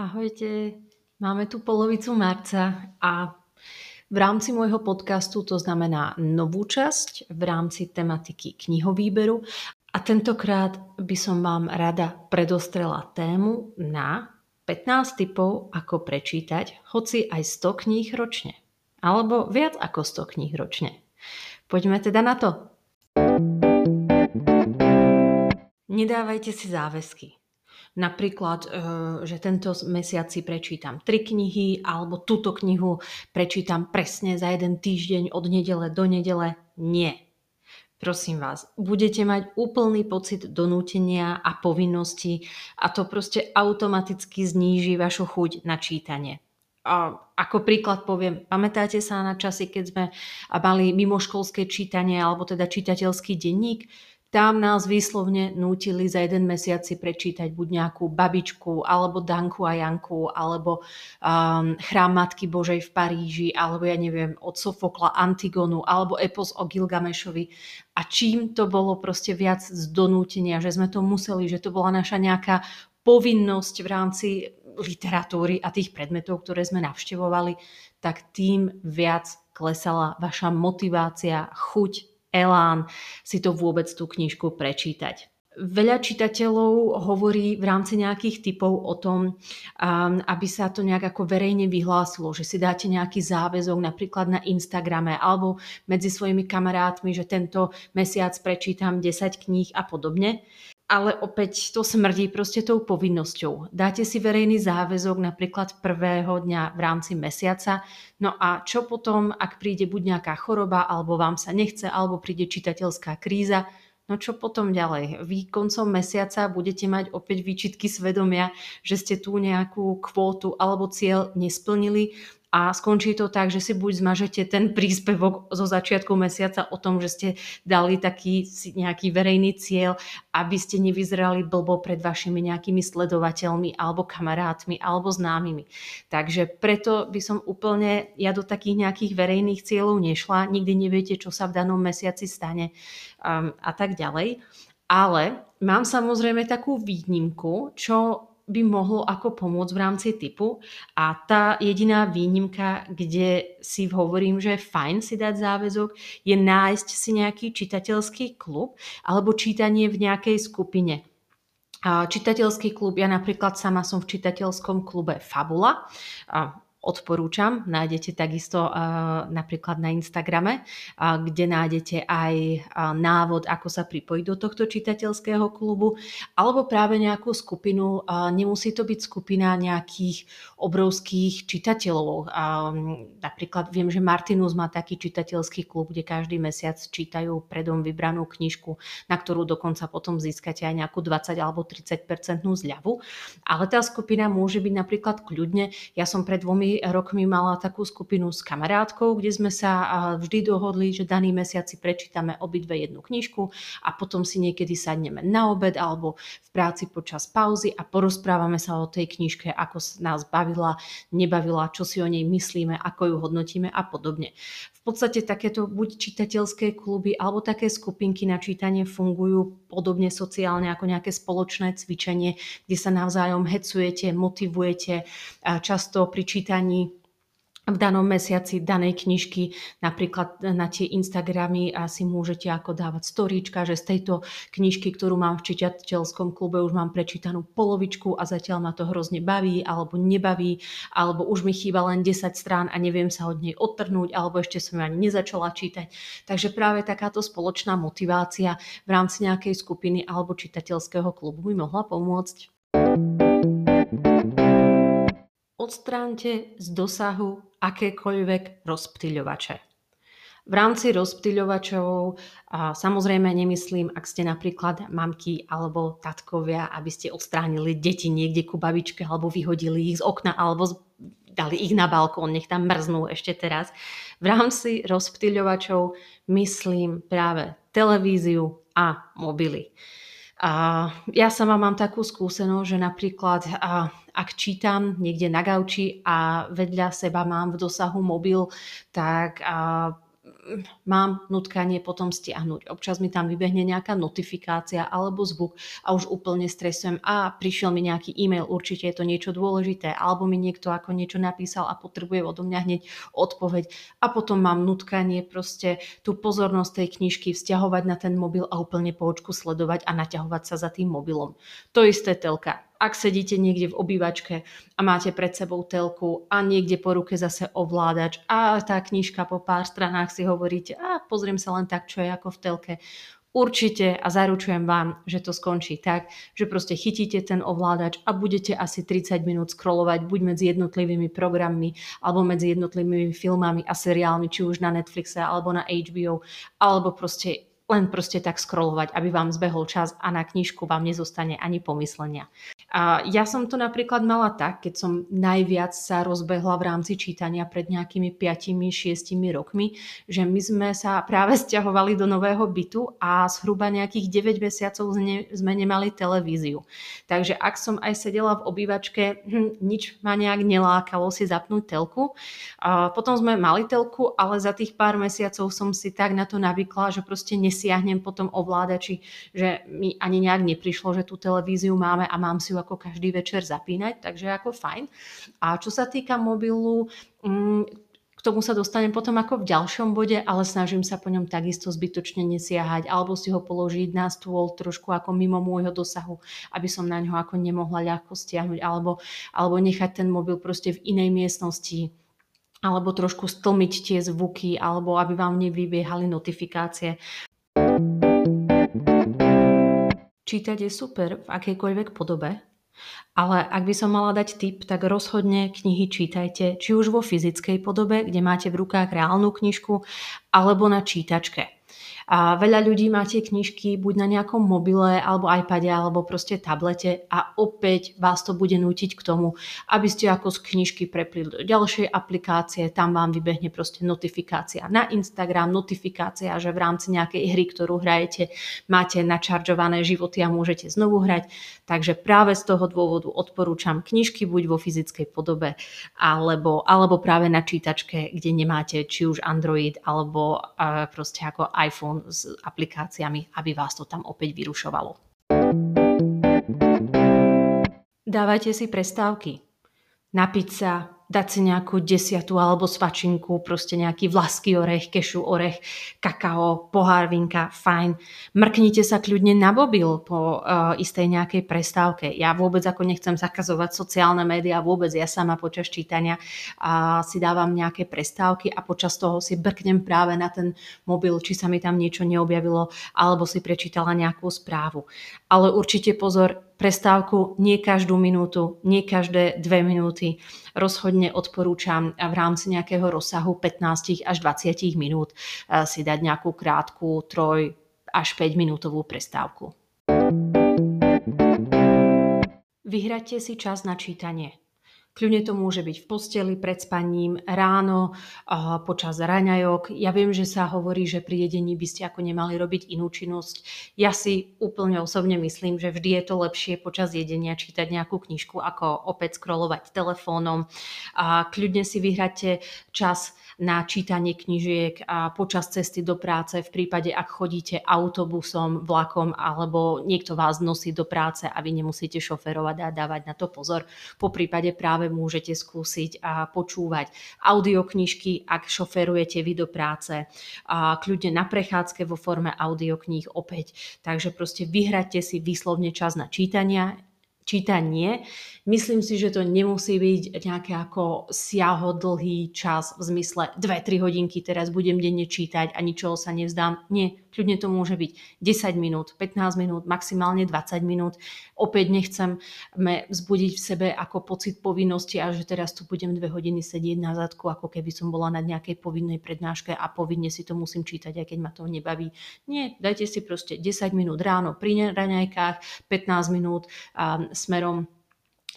Ahojte, máme tu polovicu marca a v rámci môjho podcastu to znamená novú časť v rámci tematiky knihovýberu a tentokrát by som vám rada predostrela tému na 15 typov, ako prečítať hoci aj 100 kníh ročne. Alebo viac ako 100 kníh ročne. Poďme teda na to. Nedávajte si záväzky. Napríklad, eh, že tento mesiac si prečítam tri knihy alebo túto knihu prečítam presne za jeden týždeň od nedele do nedele. Nie. Prosím vás, budete mať úplný pocit donútenia a povinnosti a to proste automaticky zníži vašu chuť na čítanie. A ako príklad poviem, pamätáte sa na časy, keď sme mali mimoškolské čítanie alebo teda čitateľský denník? Tam nás výslovne nútili za jeden mesiac si prečítať buď nejakú babičku, alebo Danku a Janku, alebo um, Chrám Matky Božej v Paríži, alebo ja neviem, od Sofokla Antigonu, alebo Epos o Gilgamešovi. A čím to bolo proste viac z donútenia, že sme to museli, že to bola naša nejaká povinnosť v rámci literatúry a tých predmetov, ktoré sme navštevovali, tak tým viac klesala vaša motivácia, chuť elán si to vôbec tú knižku prečítať. Veľa čitateľov hovorí v rámci nejakých typov o tom, aby sa to nejak ako verejne vyhlásilo, že si dáte nejaký záväzok napríklad na Instagrame alebo medzi svojimi kamarátmi, že tento mesiac prečítam 10 kníh a podobne ale opäť to smrdí proste tou povinnosťou. Dáte si verejný záväzok napríklad prvého dňa v rámci mesiaca, no a čo potom, ak príde buď nejaká choroba, alebo vám sa nechce, alebo príde čitateľská kríza, No čo potom ďalej? Vy koncom mesiaca budete mať opäť výčitky svedomia, že ste tu nejakú kvótu alebo cieľ nesplnili a skončí to tak, že si buď zmažete ten príspevok zo začiatku mesiaca o tom, že ste dali taký nejaký verejný cieľ, aby ste nevyzerali blbo pred vašimi nejakými sledovateľmi alebo kamarátmi alebo známymi. Takže preto by som úplne, ja do takých nejakých verejných cieľov nešla, nikdy neviete, čo sa v danom mesiaci stane um, a tak ďalej. Ale mám samozrejme takú výnimku, čo by mohlo ako pomôcť v rámci typu. A tá jediná výnimka, kde si hovorím, že je fajn si dať záväzok, je nájsť si nejaký čitateľský klub alebo čítanie v nejakej skupine. Čitateľský klub, ja napríklad sama som v čitateľskom klube Fabula odporúčam. Nájdete takisto uh, napríklad na Instagrame, uh, kde nájdete aj uh, návod, ako sa pripojiť do tohto čitateľského klubu, alebo práve nejakú skupinu. Nemusí to byť skupina nejakých obrovských čitateľov. Napríklad viem, že Martinus má taký čitateľský klub, kde každý mesiac čítajú predom vybranú knižku, na ktorú dokonca potom získate aj nejakú 20 alebo 30% zľavu. Ale tá skupina môže byť napríklad kľudne. Ja som pred dvomi rokmi mala takú skupinu s kamarátkou, kde sme sa vždy dohodli, že daný mesiac si prečítame obidve jednu knižku a potom si niekedy sadneme na obed alebo v práci počas pauzy a porozprávame sa o tej knižke, ako nás bavila, nebavila, čo si o nej myslíme, ako ju hodnotíme a podobne. V podstate takéto buď čitateľské kluby alebo také skupinky na čítanie fungujú podobne sociálne ako nejaké spoločné cvičenie, kde sa navzájom hecujete, motivujete. Často pri čítaní v danom mesiaci danej knižky, napríklad na tie Instagramy a si môžete ako dávať storíčka, že z tejto knižky, ktorú mám v čitateľskom klube, už mám prečítanú polovičku a zatiaľ ma to hrozne baví alebo nebaví, alebo už mi chýba len 10 strán a neviem sa od nej odtrhnúť, alebo ešte som ju ani nezačala čítať. Takže práve takáto spoločná motivácia v rámci nejakej skupiny alebo čitateľského klubu by mohla pomôcť. Odstránte z dosahu akékoľvek rozptýľovače. V rámci rozptýľovačov a samozrejme nemyslím, ak ste napríklad mamky alebo tatkovia, aby ste odstránili deti niekde ku babičke alebo vyhodili ich z okna alebo dali ich na balkón, nech tam mrznú ešte teraz. V rámci rozptýľovačov myslím práve televíziu a mobily. A ja sama mám takú skúsenosť, že napríklad a, ak čítam niekde na gauči a vedľa seba mám v dosahu mobil, tak a, mám nutkanie potom stiahnuť. Občas mi tam vybehne nejaká notifikácia alebo zvuk a už úplne stresujem a prišiel mi nejaký e-mail, určite je to niečo dôležité, alebo mi niekto ako niečo napísal a potrebuje odo mňa hneď odpoveď a potom mám nutkanie proste tú pozornosť tej knižky vzťahovať na ten mobil a úplne po očku sledovať a naťahovať sa za tým mobilom. To isté telka ak sedíte niekde v obývačke a máte pred sebou telku a niekde po ruke zase ovládač a tá knižka po pár stranách si hovoríte a pozriem sa len tak, čo je ako v telke. Určite a zaručujem vám, že to skončí tak, že proste chytíte ten ovládač a budete asi 30 minút scrollovať buď medzi jednotlivými programmi alebo medzi jednotlivými filmami a seriálmi, či už na Netflixe alebo na HBO, alebo proste len proste tak scrollovať, aby vám zbehol čas a na knižku vám nezostane ani pomyslenia. A ja som to napríklad mala tak, keď som najviac sa rozbehla v rámci čítania pred nejakými 5-6 rokmi, že my sme sa práve stiahovali do nového bytu a zhruba nejakých 9 mesiacov sme nemali televíziu. Takže ak som aj sedela v obývačke, hm, nič ma nejak nelákalo si zapnúť telku. A potom sme mali telku, ale za tých pár mesiacov som si tak na to navykla, že proste nesiahnem po tom ovládači, že mi ani nejak neprišlo, že tú televíziu máme a mám si ju ako každý večer zapínať, takže ako fajn. A čo sa týka mobilu, mm, k tomu sa dostanem potom ako v ďalšom bode, ale snažím sa po ňom takisto zbytočne nesiahať alebo si ho položiť na stôl trošku ako mimo môjho dosahu, aby som na ňo ako nemohla ľahko stiahnuť alebo, alebo nechať ten mobil proste v inej miestnosti alebo trošku stlmiť tie zvuky alebo aby vám nevybiehali notifikácie. Čítať je super v akejkoľvek podobe, ale ak by som mala dať tip, tak rozhodne knihy čítajte, či už vo fyzickej podobe, kde máte v rukách reálnu knižku, alebo na čítačke. A veľa ľudí má tie knižky buď na nejakom mobile, alebo iPade, alebo proste tablete a opäť vás to bude nútiť k tomu, aby ste ako z knižky prepli do ďalšej aplikácie, tam vám vybehne proste notifikácia na Instagram, notifikácia, že v rámci nejakej hry, ktorú hrajete, máte načaržované životy a môžete znovu hrať. Takže práve z toho dôvodu odporúčam knižky buď vo fyzickej podobe, alebo, alebo práve na čítačke, kde nemáte či už Android, alebo uh, proste ako iPhone s aplikáciami, aby vás to tam opäť vyrušovalo. Dávajte si prestávky. Napiť sa, dať si nejakú desiatu alebo svačinku, proste nejaký vlaský orech, kešu orech, kakao, pohár vinka, fajn. Mrknite sa kľudne na mobil po uh, istej nejakej prestávke. Ja vôbec ako nechcem zakazovať sociálne médiá, vôbec ja sama počas čítania uh, si dávam nejaké prestávky a počas toho si brknem práve na ten mobil, či sa mi tam niečo neobjavilo, alebo si prečítala nejakú správu. Ale určite pozor, prestávku nie každú minútu, nie každé dve minúty. Rozhodne odporúčam v rámci nejakého rozsahu 15 až 20 minút eh, si dať nejakú krátku 3 až 5 minútovú prestávku. Vyhradte si čas na čítanie. Kľudne to môže byť v posteli, pred spaním, ráno, počas raňajok. Ja viem, že sa hovorí, že pri jedení by ste ako nemali robiť inú činnosť. Ja si úplne osobne myslím, že vždy je to lepšie počas jedenia čítať nejakú knižku, ako opäť scrollovať telefónom. A kľudne si vyhrate čas na čítanie knižiek a počas cesty do práce v prípade, ak chodíte autobusom, vlakom alebo niekto vás nosí do práce a vy nemusíte šoferovať a dávať na to pozor. Po prípade práve môžete skúsiť a počúvať audioknižky, ak šoferujete vy do práce. A kľudne na prechádzke vo forme audiokníh opäť. Takže proste vyhradte si výslovne čas na čítania, čítanie. Myslím si, že to nemusí byť nejaké ako siahodlhý čas v zmysle 2-3 hodinky teraz budem denne čítať a ničoho sa nevzdám. Nie, kľudne to môže byť 10 minút, 15 minút, maximálne 20 minút. Opäť nechcem me vzbudiť v sebe ako pocit povinnosti a že teraz tu budem 2 hodiny sedieť na zadku, ako keby som bola na nejakej povinnej prednáške a povinne si to musím čítať, aj keď ma to nebaví. Nie, dajte si proste 10 minút ráno pri raňajkách, 15 minút um, smerom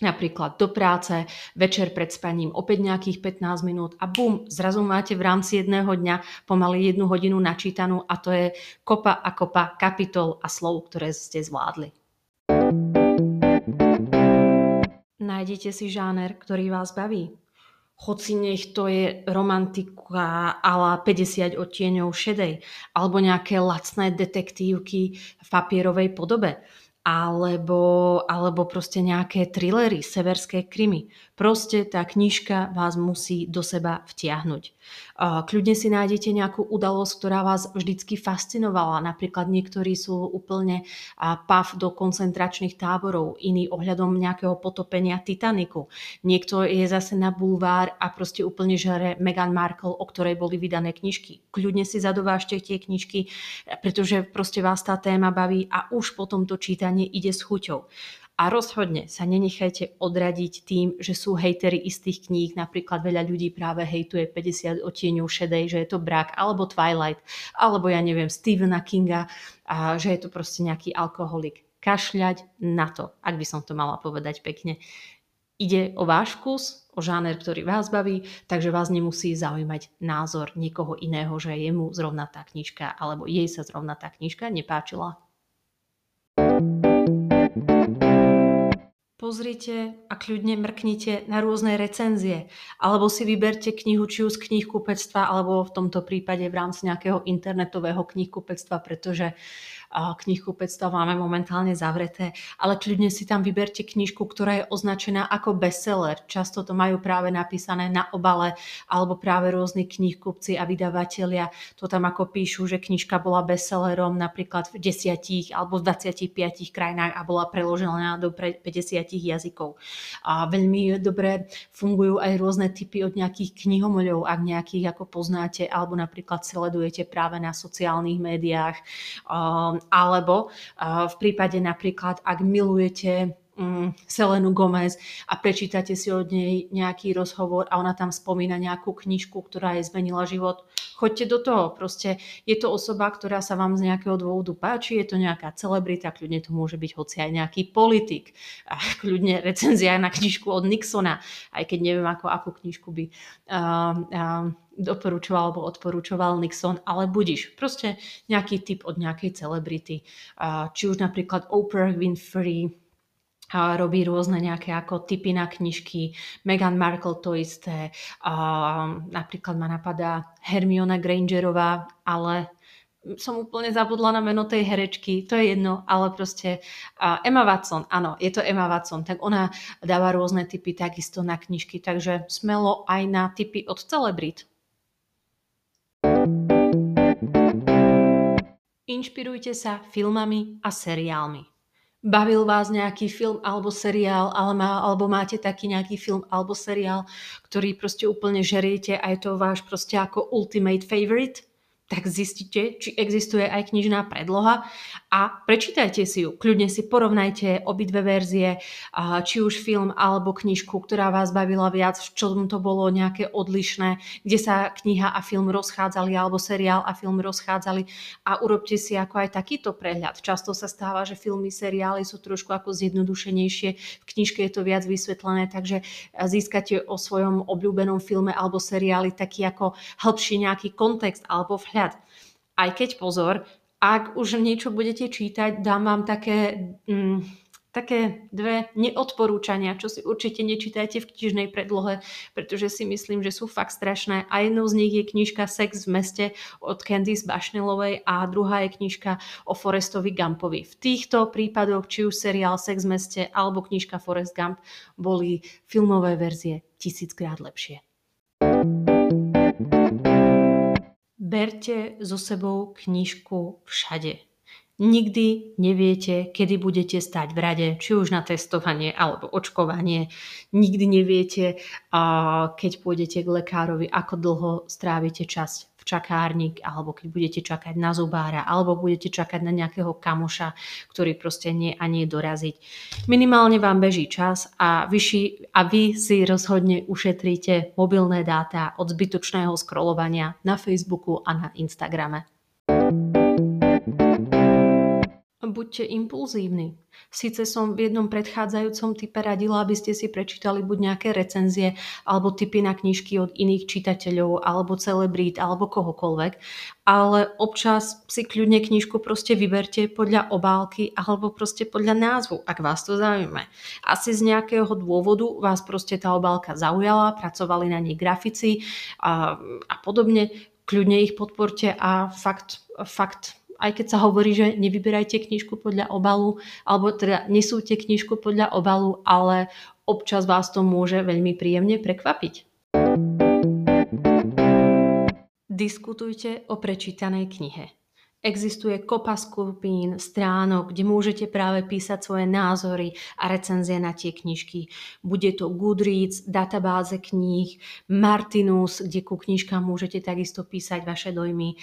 napríklad do práce, večer pred spaním opäť nejakých 15 minút a bum, zrazu máte v rámci jedného dňa pomaly jednu hodinu načítanú a to je kopa a kopa kapitol a slov, ktoré ste zvládli. Nájdete si žáner, ktorý vás baví. hoci nech to je romantika ala 50 odtieňov šedej, alebo nejaké lacné detektívky v papierovej podobe alebo, alebo proste nejaké thrillery, severské krymy. Proste tá knižka vás musí do seba vtiahnuť. Kľudne si nájdete nejakú udalosť, ktorá vás vždycky fascinovala. Napríklad niektorí sú úplne pav do koncentračných táborov, iný ohľadom nejakého potopenia Titaniku. Niekto je zase na bulvár a proste úplne žere Meghan Markle, o ktorej boli vydané knižky. Kľudne si zadovážte tie knižky, pretože proste vás tá téma baví a už potom to čítanie ide s chuťou. A rozhodne sa nenechajte odradiť tým, že sú hejtery istých kníh. Napríklad veľa ľudí práve hejtuje 50 odtieňov šedej, že je to brak, alebo Twilight, alebo ja neviem, Stephena Kinga, a že je to proste nejaký alkoholik. Kašľať na to, ak by som to mala povedať pekne. Ide o váš kus, o žáner, ktorý vás baví, takže vás nemusí zaujímať názor niekoho iného, že jemu zrovna tá knižka alebo jej sa zrovna tá knižka nepáčila. Pozrite a kľudne mrknite na rôzne recenzie, alebo si vyberte knihu či už z knihkupectva, alebo v tomto prípade v rámci nejakého internetového knihkupectva, pretože knihkupectva máme momentálne zavreté, ale kľudne si tam vyberte knižku, ktorá je označená ako bestseller. Často to majú práve napísané na obale, alebo práve rôzni knihkupci a vydavatelia to tam ako píšu, že knižka bola bestsellerom napríklad v 10 alebo v 25 krajinách a bola preložená do 50 jazykov. A veľmi dobre fungujú aj rôzne typy od nejakých knihomolov, ak nejakých ako poznáte, alebo napríklad sledujete práve na sociálnych médiách alebo v prípade napríklad, ak milujete um, Selenu Gomez a prečítate si od nej nejaký rozhovor a ona tam spomína nejakú knižku, ktorá jej zmenila život, choďte do toho. Proste je to osoba, ktorá sa vám z nejakého dôvodu páči, je to nejaká celebrita, kľudne to môže byť hoci aj nejaký politik. A kľudne recenzia na knižku od Nixona, aj keď neviem, ako, akú knižku by uh, uh, doporučoval alebo odporúčoval Nixon, ale budiš, proste nejaký typ od nejakej celebrity. Či už napríklad Oprah Winfrey, robí rôzne nejaké ako typy na knižky. Meghan Markle to isté. Napríklad ma napadá Hermiona Grangerová, ale som úplne zabudla na meno tej herečky, to je jedno, ale proste uh, Emma Watson, áno, je to Emma Watson, tak ona dáva rôzne typy takisto na knižky, takže smelo aj na typy od celebrit. Inšpirujte sa filmami a seriálmi bavil vás nejaký film alebo seriál, ale má, alebo máte taký nejaký film alebo seriál, ktorý proste úplne žeriete a je to váš proste ako ultimate favorite? Tak zistite, či existuje aj knižná predloha a prečítajte si ju. Kľudne si porovnajte obidve verzie, či už film alebo knižku, ktorá vás bavila viac, v čom to bolo nejaké odlišné, kde sa kniha a film rozchádzali alebo seriál a film rozchádzali a urobte si ako aj takýto prehľad. Často sa stáva, že filmy, seriály sú trošku ako zjednodušenejšie, v knižke je to viac vysvetlené, takže získate o svojom obľúbenom filme alebo seriáli taký ako hĺbší nejaký kontext alebo vhľad viac. Aj keď pozor, ak už niečo budete čítať, dám vám také, mm, také dve neodporúčania, čo si určite nečítajte v knižnej predlohe, pretože si myslím, že sú fakt strašné. A jednou z nich je knižka Sex v meste od Candice Bašnelovej a druhá je knižka o Forestovi Gumpovi. V týchto prípadoch, či už seriál Sex v meste alebo knižka Forest Gump, boli filmové verzie tisíckrát lepšie. Berte so sebou knižku všade. Nikdy neviete, kedy budete stať v rade, či už na testovanie alebo očkovanie. Nikdy neviete, keď pôjdete k lekárovi, ako dlho strávite čas v čakárni, alebo keď budete čakať na zubára, alebo budete čakať na nejakého kamoša, ktorý proste nie a nie doraziť. Minimálne vám beží čas a vy, a vy si rozhodne ušetríte mobilné dáta od zbytočného scrollovania na Facebooku a na Instagrame. Buďte impulzívni. Sice som v jednom predchádzajúcom type radila, aby ste si prečítali buď nejaké recenzie alebo typy na knižky od iných čitateľov alebo celebrít alebo kohokoľvek, ale občas si kľudne knižku proste vyberte podľa obálky alebo proste podľa názvu, ak vás to zaujíma. Asi z nejakého dôvodu vás proste tá obálka zaujala, pracovali na nej grafici a, a podobne, kľudne ich podporte a fakt, fakt aj keď sa hovorí, že nevyberajte knižku podľa obalu, alebo teda nesúte knižku podľa obalu, ale občas vás to môže veľmi príjemne prekvapiť. Diskutujte o prečítanej knihe. Existuje kopa skupín, stránok, kde môžete práve písať svoje názory a recenzie na tie knižky. Bude to Goodreads, databáze kníh, Martinus, kde ku knižkám môžete takisto písať vaše dojmy.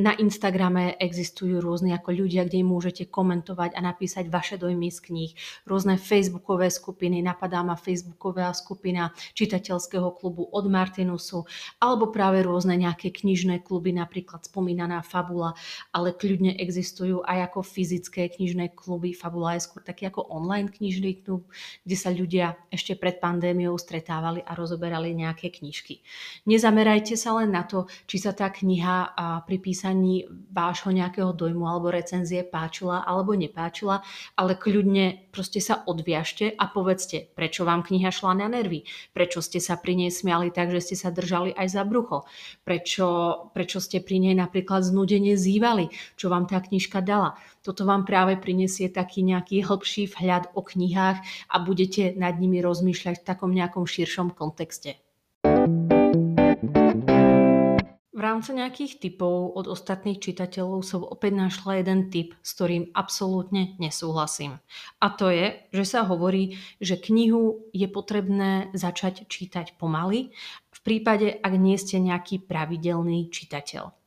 Na Instagrame existujú rôzne ako ľudia, kde môžete komentovať a napísať vaše dojmy z kníh. Rôzne facebookové skupiny, napadá ma facebooková skupina čitateľského klubu od Martinusu, alebo práve rôzne nejaké knižné kluby, napríklad spomínaná Fabula ale kľudne existujú aj ako fyzické knižné kluby. Fabula je skôr taký ako online knižný klub, kde sa ľudia ešte pred pandémiou stretávali a rozoberali nejaké knižky. Nezamerajte sa len na to, či sa tá kniha pri písaní vášho nejakého dojmu alebo recenzie páčila alebo nepáčila, ale kľudne proste sa odviažte a povedzte, prečo vám kniha šla na nervy, prečo ste sa pri nej smiali tak, že ste sa držali aj za brucho, prečo, prečo ste pri nej napríklad znudene zývali bývali, čo vám tá knižka dala. Toto vám práve prinesie taký nejaký hĺbší vhľad o knihách a budete nad nimi rozmýšľať v takom nejakom širšom kontexte. V rámci nejakých typov od ostatných čitateľov som opäť našla jeden typ, s ktorým absolútne nesúhlasím. A to je, že sa hovorí, že knihu je potrebné začať čítať pomaly, v prípade, ak nie ste nejaký pravidelný čitateľ.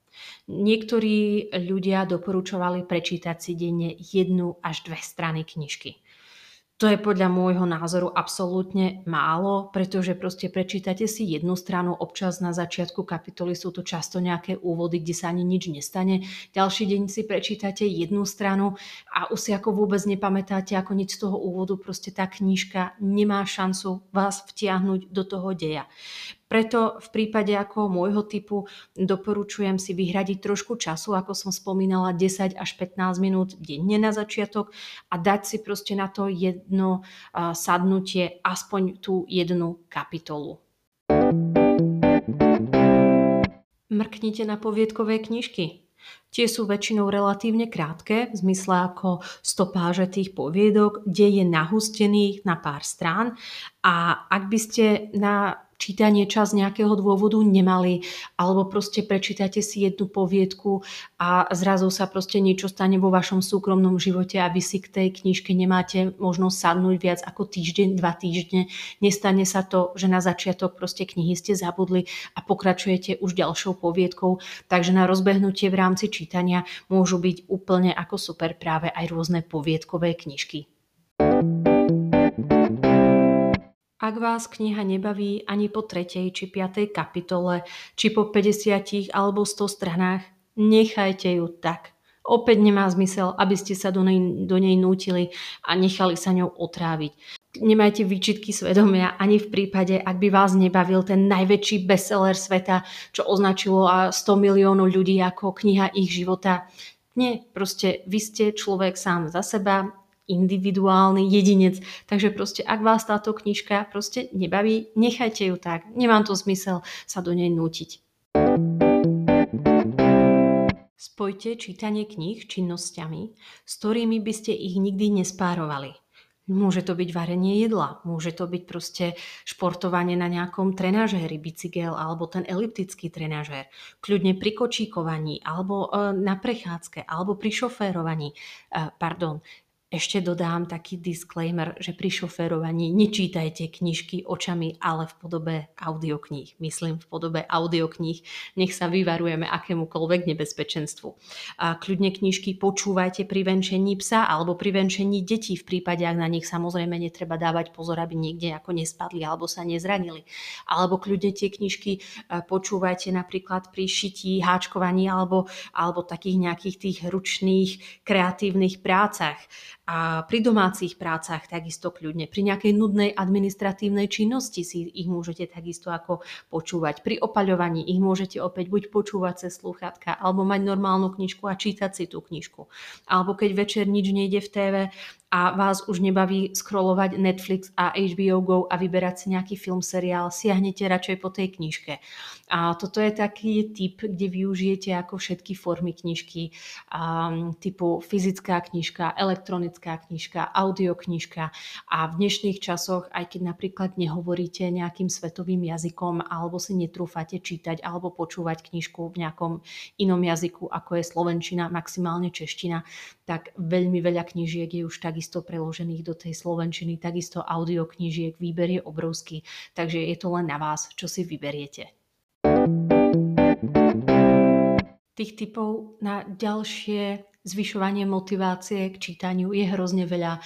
Niektorí ľudia doporučovali prečítať si denne jednu až dve strany knižky. To je podľa môjho názoru absolútne málo, pretože proste prečítate si jednu stranu, občas na začiatku kapitoly sú to často nejaké úvody, kde sa ani nič nestane. Ďalší deň si prečítate jednu stranu a už si ako vôbec nepamätáte, ako nič z toho úvodu, proste tá knižka nemá šancu vás vtiahnuť do toho deja. Preto v prípade ako môjho typu doporučujem si vyhradiť trošku času, ako som spomínala, 10 až 15 minút denne na začiatok a dať si proste na to jedno sadnutie, aspoň tú jednu kapitolu. Mrknite na poviedkové knižky. Tie sú väčšinou relatívne krátke, v zmysle ako stopáže tých poviedok, kde je nahustených na pár strán a ak by ste na čítanie čas nejakého dôvodu nemali, alebo proste prečítate si jednu poviedku a zrazu sa proste niečo stane vo vašom súkromnom živote a vy si k tej knižke nemáte možnosť sadnúť viac ako týždeň, dva týždne. Nestane sa to, že na začiatok proste knihy ste zabudli a pokračujete už ďalšou poviedkou, takže na rozbehnutie v rámci čítania môžu byť úplne ako super práve aj rôzne poviedkové knižky. Ak vás kniha nebaví ani po tretej či piatej kapitole, či po 50 alebo 100 stranách, nechajte ju tak. Opäť nemá zmysel, aby ste sa do nej, do nej nútili a nechali sa ňou otráviť. Nemajte výčitky svedomia ani v prípade, ak by vás nebavil ten najväčší bestseller sveta, čo označilo 100 miliónov ľudí ako kniha ich života. Nie, proste vy ste človek sám za seba, individuálny jedinec. Takže proste, ak vás táto knižka proste nebaví, nechajte ju tak. Nemám to zmysel sa do nej nútiť. Spojte čítanie kníh činnosťami, s ktorými by ste ich nikdy nespárovali. Môže to byť varenie jedla, môže to byť proste športovanie na nejakom trenažéri, bicykel alebo ten eliptický trenažér. Kľudne pri kočíkovaní alebo e, na prechádzke alebo pri šoférovaní. E, pardon, Ešte dodám taký disclaimer, že pri šoférovaní nečítajte knižky očami, ale v podobe audiokníh. Myslím v podobe audiokníh. Nech sa vyvarujeme akémukoľvek nebezpečenstvu. A kľudne knižky počúvajte pri venčení psa alebo pri venčení detí v prípade, ak na nich samozrejme netreba dávať pozor, aby niekde ako nespadli alebo sa nezranili. Alebo kľudne tie knižky e, počúvajte napríklad pri šití, háčkovaní alebo, alebo takých nejakých tých ručných kreatívnych prácach a pri domácich prácach takisto kľudne. Pri nejakej nudnej administratívnej činnosti si ich môžete takisto ako počúvať. Pri opaľovaní ich môžete opäť buď počúvať cez sluchatka, alebo mať normálnu knižku a čítať si tú knižku. Alebo keď večer nič nejde v TV, a vás už nebaví scrollovať Netflix a HBO Go a vyberať si nejaký film, seriál, siahnete radšej po tej knižke. A toto je taký typ, kde využijete ako všetky formy knižky, um, typu fyzická knižka, elektronická knižka, audioknižka a v dnešných časoch, aj keď napríklad nehovoríte nejakým svetovým jazykom alebo si netrúfate čítať alebo počúvať knižku v nejakom inom jazyku, ako je slovenčina, maximálne čeština, tak veľmi veľa knižiek je už takisto preložených do tej slovenčiny, takisto audioknižiek, výber je obrovský, takže je to len na vás, čo si vyberiete. Tých typov na ďalšie zvyšovanie motivácie k čítaniu je hrozne veľa.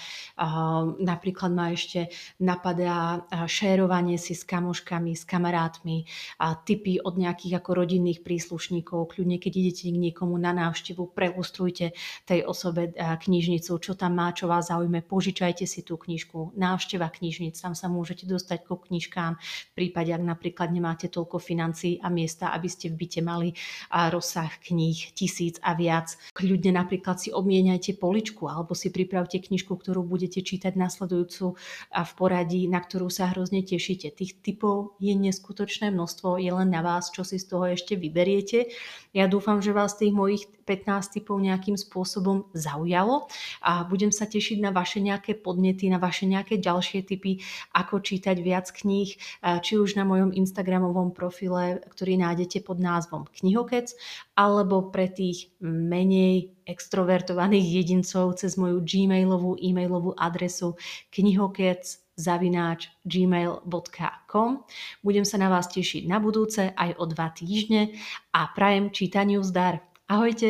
Napríklad ma ešte napadá šérovanie si s kamoškami, s kamarátmi, a typy od nejakých ako rodinných príslušníkov. Kľudne, keď idete k niekomu na návštevu, preustrujte tej osobe knižnicu, čo tam má, čo vás zaujme, požičajte si tú knižku. Návšteva knižnic, tam sa môžete dostať ku knižkám v prípade, ak napríklad nemáte toľko financií a miesta, aby ste v byte mali rozsah kníh tisíc a viac. Kľudne napríklad si obmieniajte poličku alebo si pripravte knižku, ktorú budete čítať nasledujúcu a v poradí, na ktorú sa hrozne tešíte. Tých typov je neskutočné množstvo, je len na vás, čo si z toho ešte vyberiete. Ja dúfam, že vás tých mojich 15 typov nejakým spôsobom zaujalo a budem sa tešiť na vaše nejaké podnety, na vaše nejaké ďalšie typy, ako čítať viac kníh, či už na mojom Instagramovom profile, ktorý nájdete pod názvom Knihokec, alebo pre tých menej extrovertovaných jedincov cez moju gmailovú e-mailovú adresu knihokec zavináč gmail.com. Budem sa na vás tešiť na budúce aj o dva týždne a prajem čítaniu zdar. Ahojte!